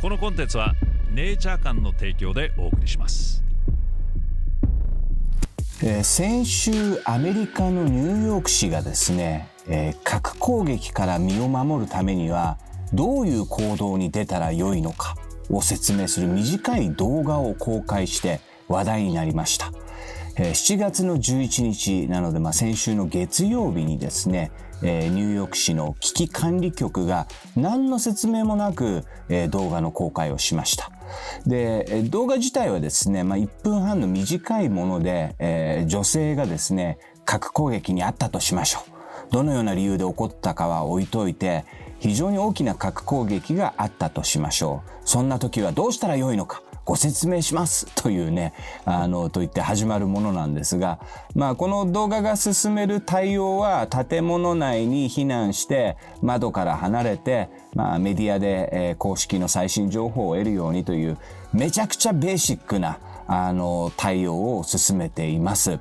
このコンテンツはネイチャー館の提供でお送りしますえー、先週アメリカのニューヨーク市がですね、えー、核攻撃から身を守るためにはどういう行動に出たらよいのかを説明する短い動画を公開して話題になりました。えー、7月の11日なので、まあ、先週の月曜日にですね、え、ニューヨーク市の危機管理局が何の説明もなく、え、動画の公開をしました。で、動画自体はですね、まあ、1分半の短いもので、えー、女性がですね、核攻撃にあったとしましょう。どのような理由で起こったかは置いといて、非常に大きな核攻撃があったとしましょう。そんな時はどうしたらよいのか。ご説明しますというね、あの、と言って始まるものなんですが、まあ、この動画が進める対応は建物内に避難して窓から離れて、まあ、メディアで、えー、公式の最新情報を得るようにというめちゃくちゃベーシックなあの対応を進めています。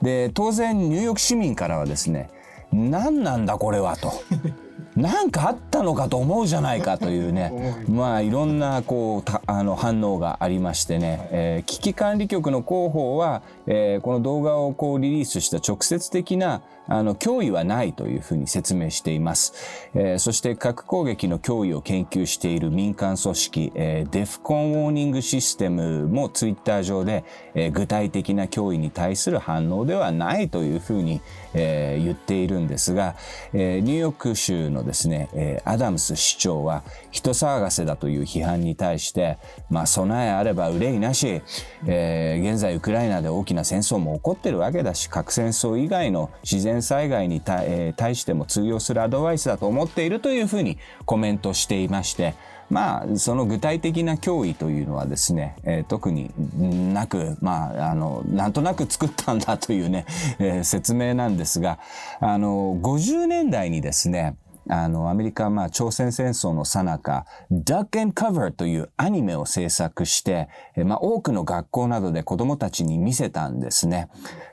で、当然ニューヨーク市民からはですね、何なんだこれはと。何かあったのかと思うじゃないかというね。まあいろんなこうあの反応がありましてね、えー、危機管理局の広報は、えー、この動画をこうリリースした直接的なあの脅威はないというふうに説明しています、えー、そして核攻撃の脅威を研究している民間組織、えー、デフコンウォーニングシステムもツイッター上で、えー、具体的な脅威に対する反応ではないというふうに、えー、言っているんですが、えー、ニューヨーク州のですですね、え、アダムス市長は人騒がせだという批判に対して、まあ、備えあれば憂いなし、えー、現在ウクライナで大きな戦争も起こってるわけだし、核戦争以外の自然災害に対,、えー、対しても通用するアドバイスだと思っているというふうにコメントしていまして、まあ、その具体的な脅威というのはですね、えー、特になく、まあ、あの、なんとなく作ったんだというね、えー、説明なんですが、あの、50年代にですね、あの、アメリカまあ朝鮮戦争の最中、Duck and Cover というアニメを制作して、えまあ多くの学校などで子供たちに見せたんですね。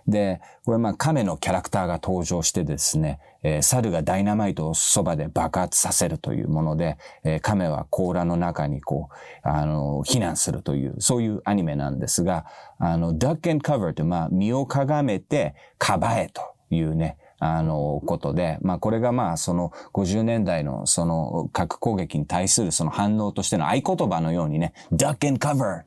で、これまあ亀のキャラクターが登場してですね、えー、猿がダイナマイトをそばで爆発させるというもので、えー、亀は甲羅の中にこう、あの、避難するという、そういうアニメなんですが、あの、Duck and Cover ってまあ身をかがめて、かばえというね、あの、ことで、まあこれがまあその50年代のその核攻撃に対するその反応としての合言葉のようにね、duck and cover!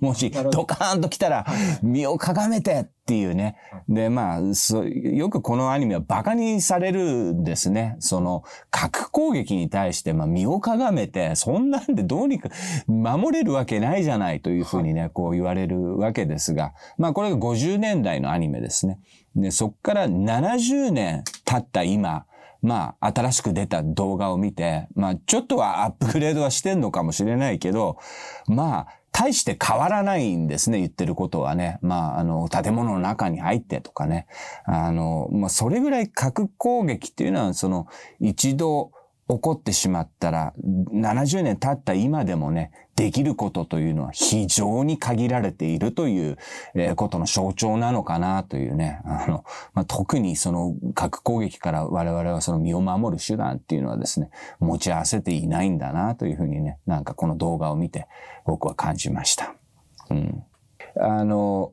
もしドカーンと来たら身をかがめてっていうね。で、まあ、よくこのアニメは馬鹿にされるんですね。その核攻撃に対してまあ身をかがめて、そんなんでどうにか守れるわけないじゃないというふうにね、こう言われるわけですが、まあこれが50年代のアニメですね。で、そっから70年経った今、まあ、新しく出た動画を見て、まあ、ちょっとはアップグレードはしてんのかもしれないけど、まあ、大して変わらないんですね、言ってることはね。まあ、あの、建物の中に入ってとかね。あの、まあ、それぐらい核攻撃っていうのは、その、一度起こってしまったら、70年経った今でもね、できることというのは非常に限られているという、ことの象徴なのかなというね、あの、まあ、特にその核攻撃から我々はその身を守る手段っていうのはですね、持ち合わせていないんだなというふうにね、なんかこの動画を見て僕は感じました。うん。あの、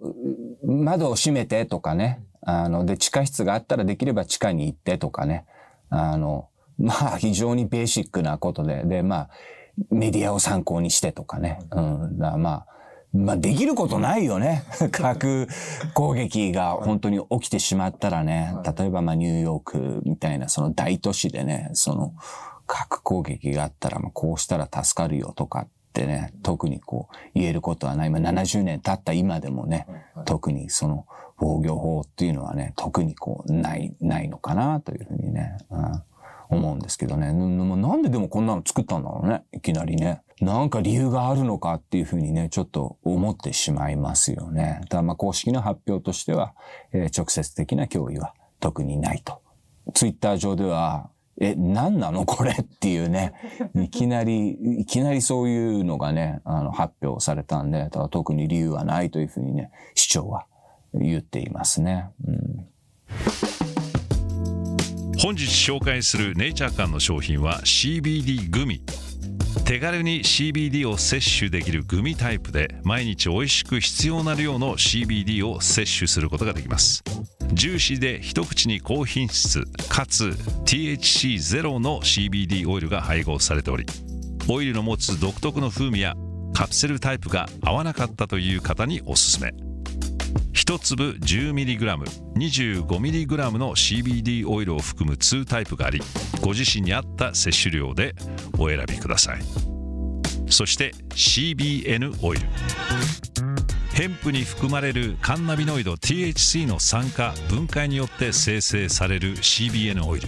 窓を閉めてとかね、あの、で、地下室があったらできれば地下に行ってとかね、あの、まあ非常にベーシックなことで、で、まあメディアを参考にしてとかね。うん。だまあ、まあできることないよね。核攻撃が本当に起きてしまったらね。例えばまあニューヨークみたいなその大都市でね、その核攻撃があったらまあこうしたら助かるよとかってね、特にこう言えることはない。まあ70年経った今でもね、特にその防御法っていうのはね、特にこうない、ないのかなというふうにね。うん思うんですけどね。なんででもこんなの作ったんだろうね。いきなりね。なんか理由があるのかっていうふうにね、ちょっと思ってしまいますよね。ただまあ公式の発表としては、えー、直接的な脅威は特にないと。ツイッター上では、え、何なのこれっていうね。いきなり、いきなりそういうのがね、あの、発表されたんで、特に理由はないというふうにね、市長は言っていますね。うん本日紹介するネイチャー館の商品は CBD グミ。手軽に CBD を摂取できるグミタイプで毎日美味しく必要な量の CBD を摂取することができます。ジューシーで一口に高品質かつ THC ゼロの CBD オイルが配合されておりオイルの持つ独特の風味やカプセルタイプが合わなかったという方におすすめ。1粒 10mg、25mg の CBD オイルを含む2タイプがありご自身に合った摂取量でお選びください。そして CBN オイル。ヘンプに含まれるカンナビノイド THC の酸化分解によって生成される CBN オイル。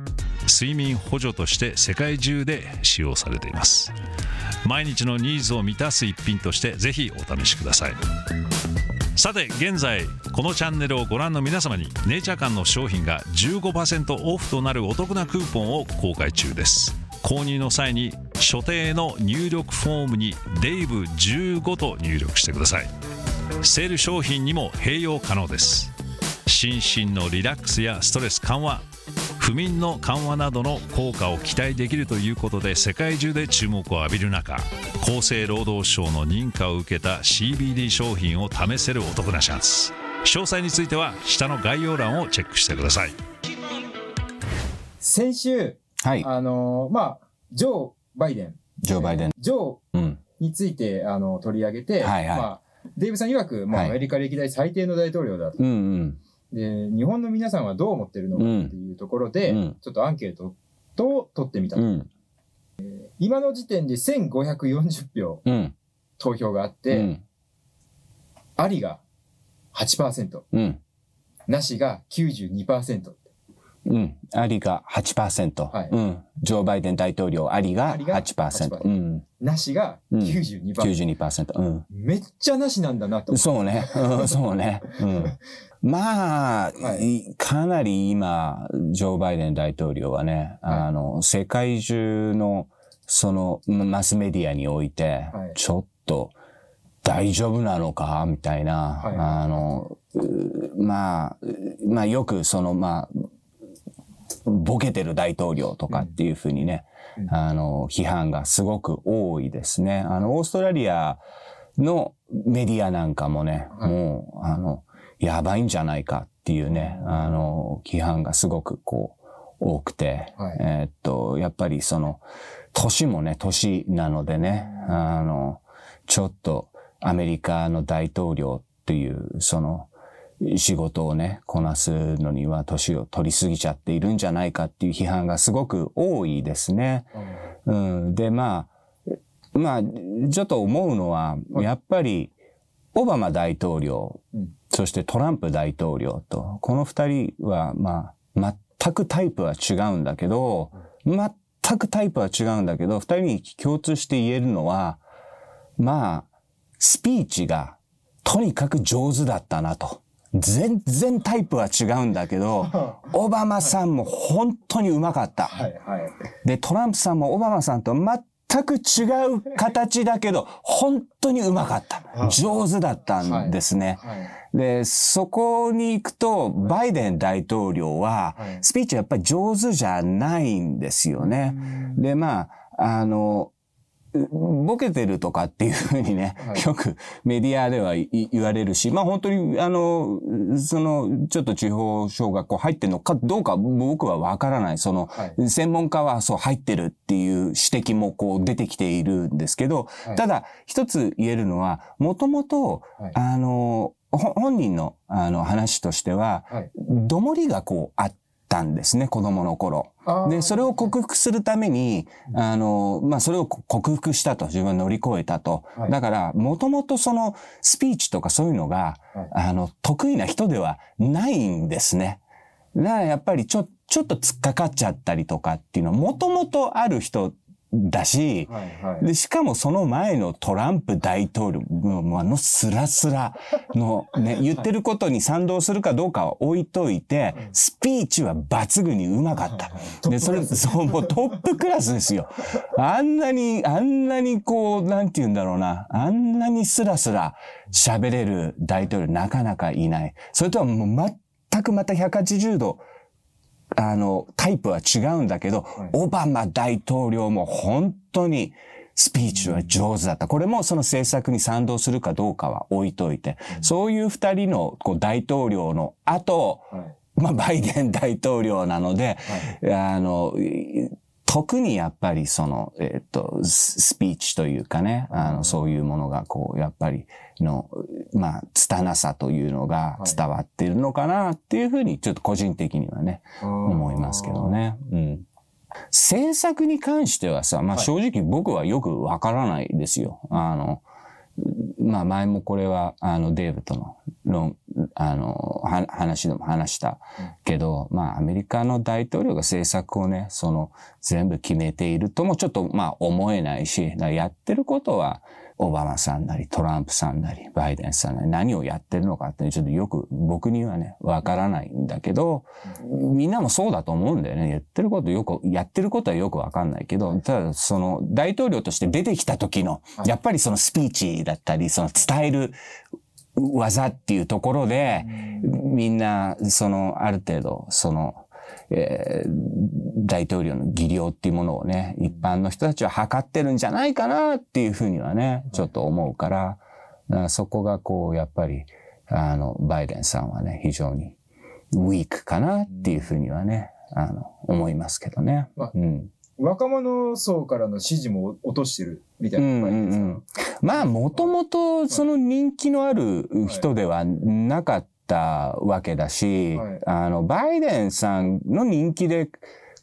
睡眠補助として世界中で使用されています。毎日のニーズを満たす一品としてぜひお試しください。さて現在このチャンネルをご覧の皆様にネイチャー館の商品が15%オフとなるお得なクーポンを公開中です。購入の際に所定の入力フォームにデイブ15と入力してください。セール商品にも併用可能です。心身のリラックスやストレス緩和不眠の緩和などの効果を期待できるということで世界中で注目を浴びる中厚生労働省の認可を受けた CBD 商品を試せるお得なチャンス詳細については下の概要欄をチェックしてください先週、はい。あのーまあ、ジョー・バイデン、ジョー・バイデン。ジョーうん。について、あの、取り上げて、はいはいまあ、デイブさん曰く、まあ、はいアメリカ歴代最低の大統領だと。うんうん。で、日本の皆さんはどう思ってるのかっていうところで、うんちょっとアンケートと取ってみたと。うん。今の時点で1540票うん。投票があっうて、ん。ありが8%、うん。なしが92%。うん。ありが8%。はいうん。ジョー・バイデン大統領、ありがありが8%。8%うん。なしがうん92%。92%。うん。めっちゃなしなんだなと。そうね。うん、そうね。うん。まあ、はいかなり今、ジョー・バイデン大統領はね、はいあの、世界中の、その、マスメディアにおいてはい、ちょっと、大丈夫なのかみたいな、はいあの、うまあ、うまあよくその、まあ、ボケてる大統領とかっていうふうにね、うん。あの、批判がすごく多いですね。あの、オーストラリアのメディアなんかもね、はい。もう、あの、やばいんじゃないかっていうね、あの、批判がすごくこう、多くて、はい。えーっと、やっぱりその、年もね、年なのでね、あの、ちょっとアメリカの大統領っていう、その、仕事をね、こなすのには年を取りすぎちゃっているんじゃないかっていう批判がすごく多いですね。うん。で、まあ、まあ、ちょっと思うのは、はいやっぱり、オバマ大統領、うんそしてトランプ大統領と、この二人は、まあ、全くタイプは違うんだけど、全くタイプは違うんだけど、二人に共通して言えるのは、まあ、スピーチがとにかく上手だったなと。全然タイプは違うんだけど、オバマさんも本当にうまかった。はい、はい。で、トランプさんもオバマさんと全く違う形だけど、本当にうまかった。上手だったんですね。はい。で、そこに行くと、バイデン大統領ははい、スピーチやっぱり上手じゃないんですよね。で、まあ、あの、うボケてるとかっていうふうにね、はいよくメディアではい言われるし、まあ本当に、あの、その、ちょっと地方小学校入ってるのかどうか僕はわからない。その、はい。専門家はそう入ってるっていう指摘もこう出てきているんですけど、はいただ一つ言えるのは、もともと、はいあの、ほ本人のあの話としては、はい。どもりがこうあったんですね、子供の頃。で、それを克服するために、あの、まあ、それを克服したと、自分は乗り越えたと。はいだから、もともとそのスピーチとかそういうのが、はいあの、得意な人ではないんですね。だからやっぱりちょ、ちょっと突っかかっちゃったりとかっていうのは、もともとある人だし、はいはい。で、しかもその前のトランプ大統領のあのスラスラのね、言ってることに賛同するかどうかは置いといて、スピーチは抜群にうまかった。で、それ、そう、もうトップクラスですよ。あんなに、あんなにこう、なんて言うんだろうな、あんなにスラスラ喋れる大統領なかなかいない。それとはもう全くまた180度、あの、タイプは違うんだけど、はいオバマ大統領も本当にスピーチは上手だった。これもその政策に賛同するかどうかは置いといて、そういう二人のこう大統領の後、はい。まあ、バイデン大統領なので、あの、い特にやっぱりその、えっ、と、ススピーチというかね、あの、そういうものがこう、やっぱりの、まあ、拙さというのが伝わっているのかなっていうふうに、ちょっと個人的にはね、思いますけど。ね。うん。政策に関してはさ、まあはい正直僕はよくわからないですよ。あの、まあ前もこれは、あの、デーブとの論、あの、は話でも話したけど、まあアメリカの大統領が政策をね、その、全部決めているともちょっとまあ思えないし、やってることは、オバマさんなり、トランプさんなり、バイデンさんなり、何をやってるのかって、ちょっとよく僕にはね、わからないんだけど、みんなもそうだと思うんだよね。やってることよく、やってることはよくわかんないけど、ただその大統領として出てきた時の、はいやっぱりそのスピーチだったり、その伝える技っていうところで、みんな、その、ある程度、その、えー大統領の技量っていうものをね、一般の人たちは測ってるんじゃないかなっていうふうにはね、ちょっと思うから、だからそこがこう、やっぱり、あの、バイデンさんはね、非常にウィークかなっていうふうにはね、あの、思いますけどね。まあうん。若者層からの支持も落としてるみたいなうんうんまあ、もともとその人気のある人ではなかったわけだし、はいあの、バイデンさんの人気で、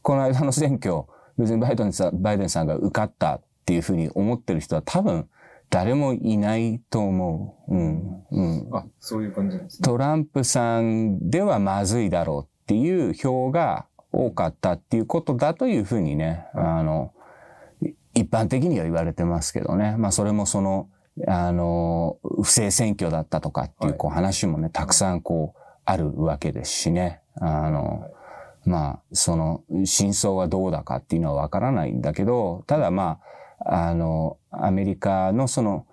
この間の選挙、別にバイデンさん、バイデンさんが受かったっていうふうに思ってる人は多分誰もいないと思う。うん。うん。あ、そういう感じですね。トランプさんではまずいだろうっていう票が多かったっていうことだというふうにね、あの、い一般的には言われてますけどね。まあそれもその、あの、不正選挙だったとかっていうはいこう話もね、たくさんこうあるわけですしね。あの、はいまあ、その、真相はどうだかっていうのはわからないんだけど、ただまあ、あの、アメリカのその、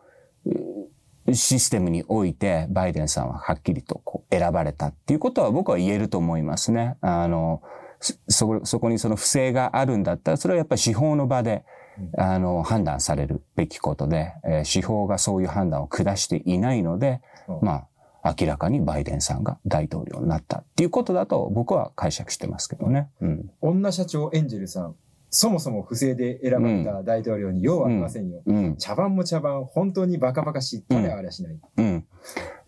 うシステムにおいて、バイデンさんははっきりとこう選ばれたっていうことは僕は言えると思いますね。あの、そそこ、そこにその不正があるんだったら、それはやっぱり司法の場で、あの、判断されるべきことで、えー司法がそういう判断を下していないので、うんまあ、明らかにバイデンさんが大統領になったっていうことだと僕は解釈してますけどね。うん。女社長エンジェルさん、そもそも不正で選ばれた大統領に用はありませんよ。うん。茶番も茶番、本当にバカバカしい。種はありゃしない。うん。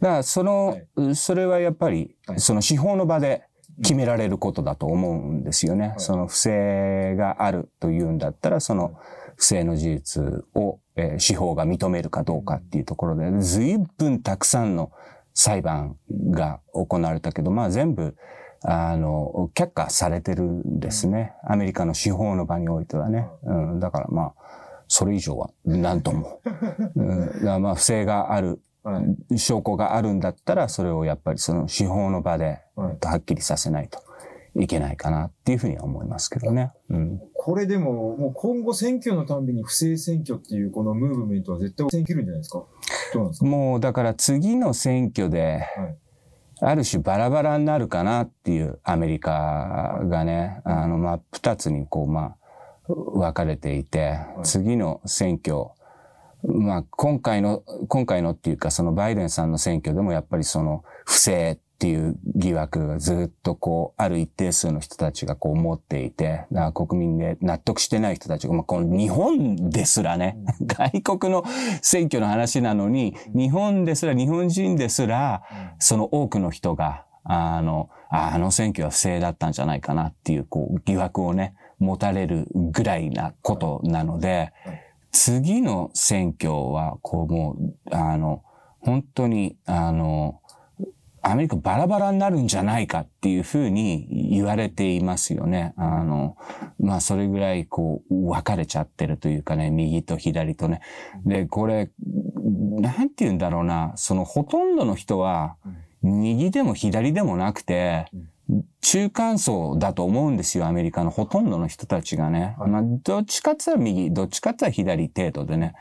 だから、その、それはやっぱり、はいその司法の場で決められることだと思うんですよね。いその不正があるというんだったら、そはいの不正の事実を、えー司法が認めるかどうかっていうところで、随分たくさんの裁判が行われたけど、まあ全部、あの、却下されてるんですね。アメリカの司法の場においてはね。うん、だからまあ、それ以上は何とも。うん、だまあ不正があるはい。証拠があるんだったら、それをやっぱりその司法の場で、はいはっきりさせないといけないかなっていうふうには思いますけどね。うん。これでも、もう今後選挙のたんびに不正選挙っていうこのムーブメントは絶対起きるんじゃないですか？どうなんですか？もうだから次の選挙で、はいある種バラバラになるかなっていうアメリカがね、あの、まあ、二つにこう、まあ、分かれていて、い次の選挙、まあ、今回の、今回のっていうか、そのバイデンさんの選挙でもやっぱりその不正っていう疑惑がずっとこう、ある一定数の人たちがこう持っていて、だから国民で納得してない人たちが、まあ、この日本ですらね、外国の選挙の話なのに、日本ですら、日本人ですら、その多くの人が、あの、ああの選挙は不正だったんじゃないかなっていう、こう、疑惑をね、持たれるぐらいなことなのではい、次の選挙は、こう、もう、あの、本当に、あの、アメリカバラバラになるんじゃないかっていうふうに言われていますよね。あの、まあ、それぐらいこう、分かれちゃってるというかね、右と左とね。で、これ、なんて言うんだろうな、そのほとんどの人は、右でも左でもなくて、中間層だと思うんですよ、アメリカのほとんどの人たちがね。まあ、どっちかって言ったら右、どっちかって言ったら左程度でね。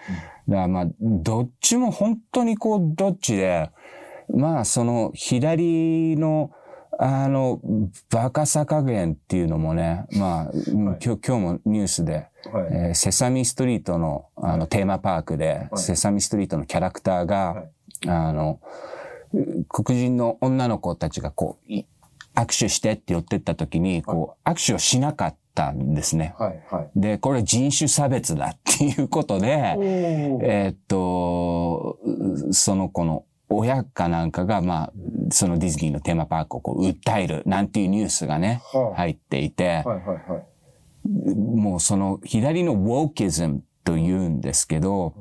だからまあ、どっちも本当にこう、どっちで、まあ、その、左の、あの、バカさ加減っていうのもね、まあ、今日、今日もニュースで、はい。えーセサミストリートの、あの、テーマパークで、はいセサミストリートのキャラクターが、はいあの、う黒人の女の子たちがこう、い握手してって寄ってった時に、こう、握手をしなかったんですね。はい。はい。で、これ人種差別だっていうことで、えーっと、その子の親かなんかが、まあ、そのディズニーのテーマパークをこう訴えるなんていうニュースがね、はあ入っていて、はい。はい。はい。もうその左のウォーキズムと言うんですけど、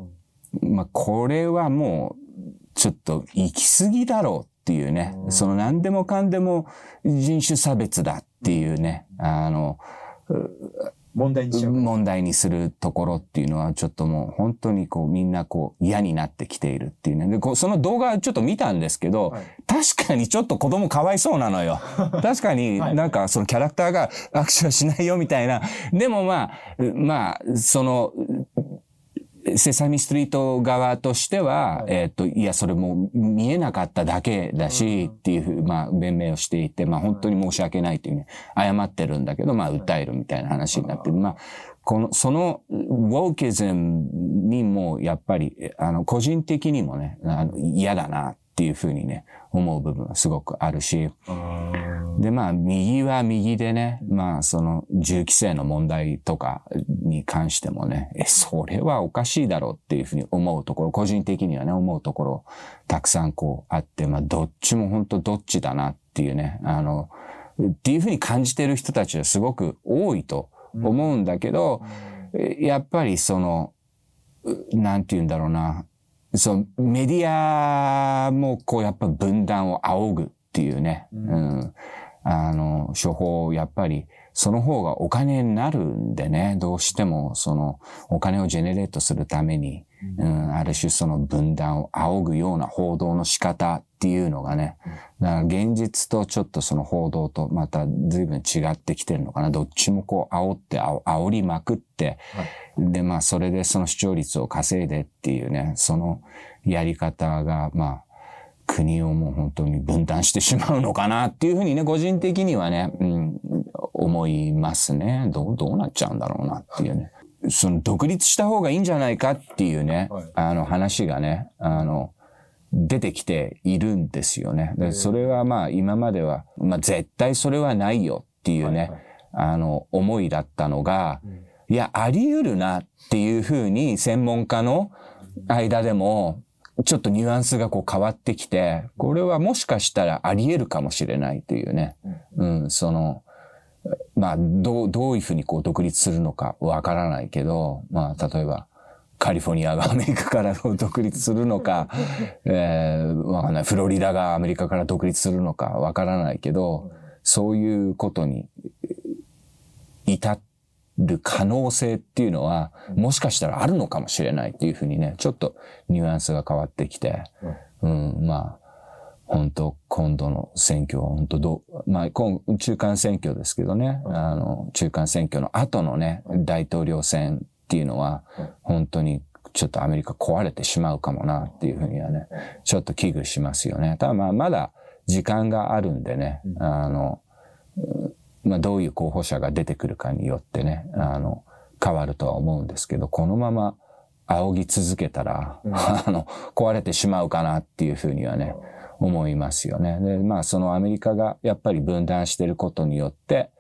まあこれはもうちょっと行き過ぎだろうっていうね、うんその何でもかんでも人種差別だっていうね、あの、問題にしちゃう。問題にするところっていうのはちょっともう本当にこうみんなこう嫌になってきているっていうね。で、こうその動画ちょっと見たんですけど、はい確かにちょっと子供かわいそうなのよ。確かにはいなんかそのキャラクターが握手はしないよみたいな。でもまあ、まあ、その、セサミストリート側としては、はい。えっ、と、いや、それもう見えなかっただけだし、っていうふう、まあ、弁明をしていて、まあ、本当に申し訳ないというね、謝ってるんだけど、まあ、訴えるみたいな話になってる。まあ、この、その、ウォーキズムにも、やっぱり、あの、個人的にもね、あの嫌だなっていうふうにね、思う部分はすごくあるし、で、まあ、右は右でね、まあ、その、銃規制の問題とかに関してもね、え、それはおかしいだろうっていうふうに思うところ、個人的にはね、思うところ、たくさんこうあって、まあ、どっちも本当どっちだなっていうね、あの、っていうふうに感じてる人たちはすごく多いと思うんだけど、えやっぱりその、うなんて言うんだろうな、そのメディアもこうやっぱ分断を仰ぐっていうね、ううん、あの、処方をやっぱりその方がお金になるんでね、どうしてもそのお金をジェネレートするために、うん、ある種その分断を仰ぐような報道の仕方っていうのがね、だから現実とちょっとその報道とまた随分違ってきてるのかな。どっちもこう煽って、あお煽りまくって、でまあそれでその視聴率を稼いでっていうね、そのやり方がまあ国をもう本当に分断してしまうのかなっていうふうにね、個人的にはね、うん、思いますね。どう、どうなっちゃうんだろうなっていうね。その独立した方がいいんじゃないかっていうね、はい。あの話がね、あの、出てきているんですよね。でそれはまあ今までは、まあ絶対それはないよっていうね、はいはい。あの思いだったのが、うん。いや、あり得るなっていうふうに専門家の間でも、ちょっとニュアンスがこう変わってきて、これはもしかしたらあり得るかもしれないというね、うん、その、まあ、どう、どういうふうにこう独立するのかわからないけど、まあ、例えば、カリフォルニアがアメリカから独立するのか、えー、わかんない。フロリダがアメリカから独立するのかわからないけど、そういうことに至る可能性っていうのは、もしかしたらあるのかもしれないっていうふうにね、ちょっとニュアンスが変わってきて、うん、まあ、本当今度の選挙は本当どう、まあ、今、中間選挙ですけどね、はいあの、中間選挙の後のね、大統領選っていうのははい、本当にちょっとアメリカ壊れてしまうかもなっていうふうにはね、ちょっと危惧しますよね。ただまあ、まだ時間があるんでね、うん。あの、うんまあ、どういう候補者が出てくるかによってね、あの、変わるとは思うんですけど、このまま仰ぎ続けたら、うん。あの、壊れてしまうかなっていうふうにはね、思いますよね。で、まあ、そのアメリカがやっぱり分断していることによって、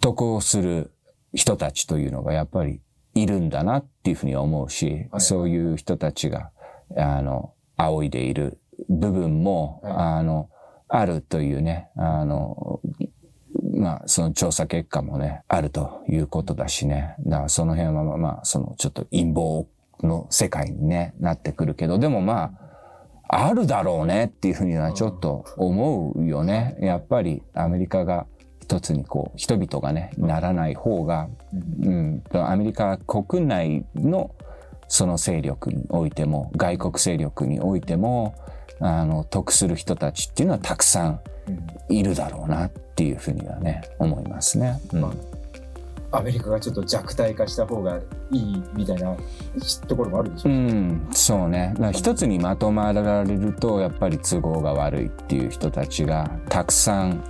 得をする人たちというのがやっぱりいるんだなっていうふうに思うし、はいそういう人たちが、あの、仰いでいる部分も、はいあの、あるというね、あの、まあ、その調査結果もね、あるということだしね。だからその辺はまあまあ、そのちょっと陰謀の世界にね、なってくるけど、でもまあ、あるだろうねっていうふうにはちょっと思うよね。やっぱりアメリカが一つにこう人々がねならない方が、うん、アメリカ国内のその勢力においても外国勢力においてもあの得する人たちっていうのはたくさんいるだろうなっていうふうにはね思いますね。うんアメリカがちょっと弱体化した方がいいみたいなところもあるでしょうう、ん、そうね。一つにまとまられるとやっぱり都合が悪いっていう人たちがたくさん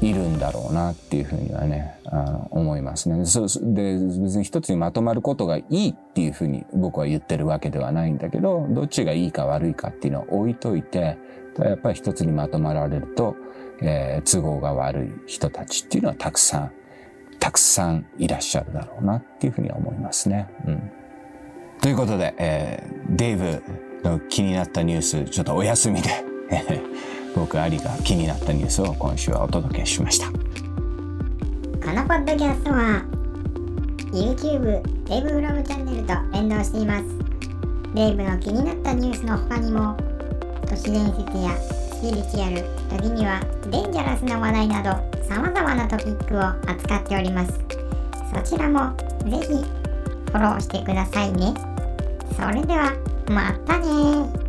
いるんだろうなっていうふうにはねあの思いますね。そで別に一つにまとまることがいいっていうふうに僕は言ってるわけではないんだけどどっちがいいか悪いかっていうのは置いといてやっぱり一つにまとまられると、えー、都合が悪い人たちっていうのはたくさんたくさんいらっしゃるだろうなっていうふうには思いますね。うん、ということで、えー、デイブの気になったニュースちょっとお休みで僕アリが気になったニュースを今週はお届けしました。このポッドキャストは YouTube デイブフロムチャンネルと連動しています。デイブの気になったニュースの他にも都市伝説やスピリチュアル時にはデンジャラスな話題など様々なトピックを扱っております。そちらもぜひフォローしてくださいね。それではまたね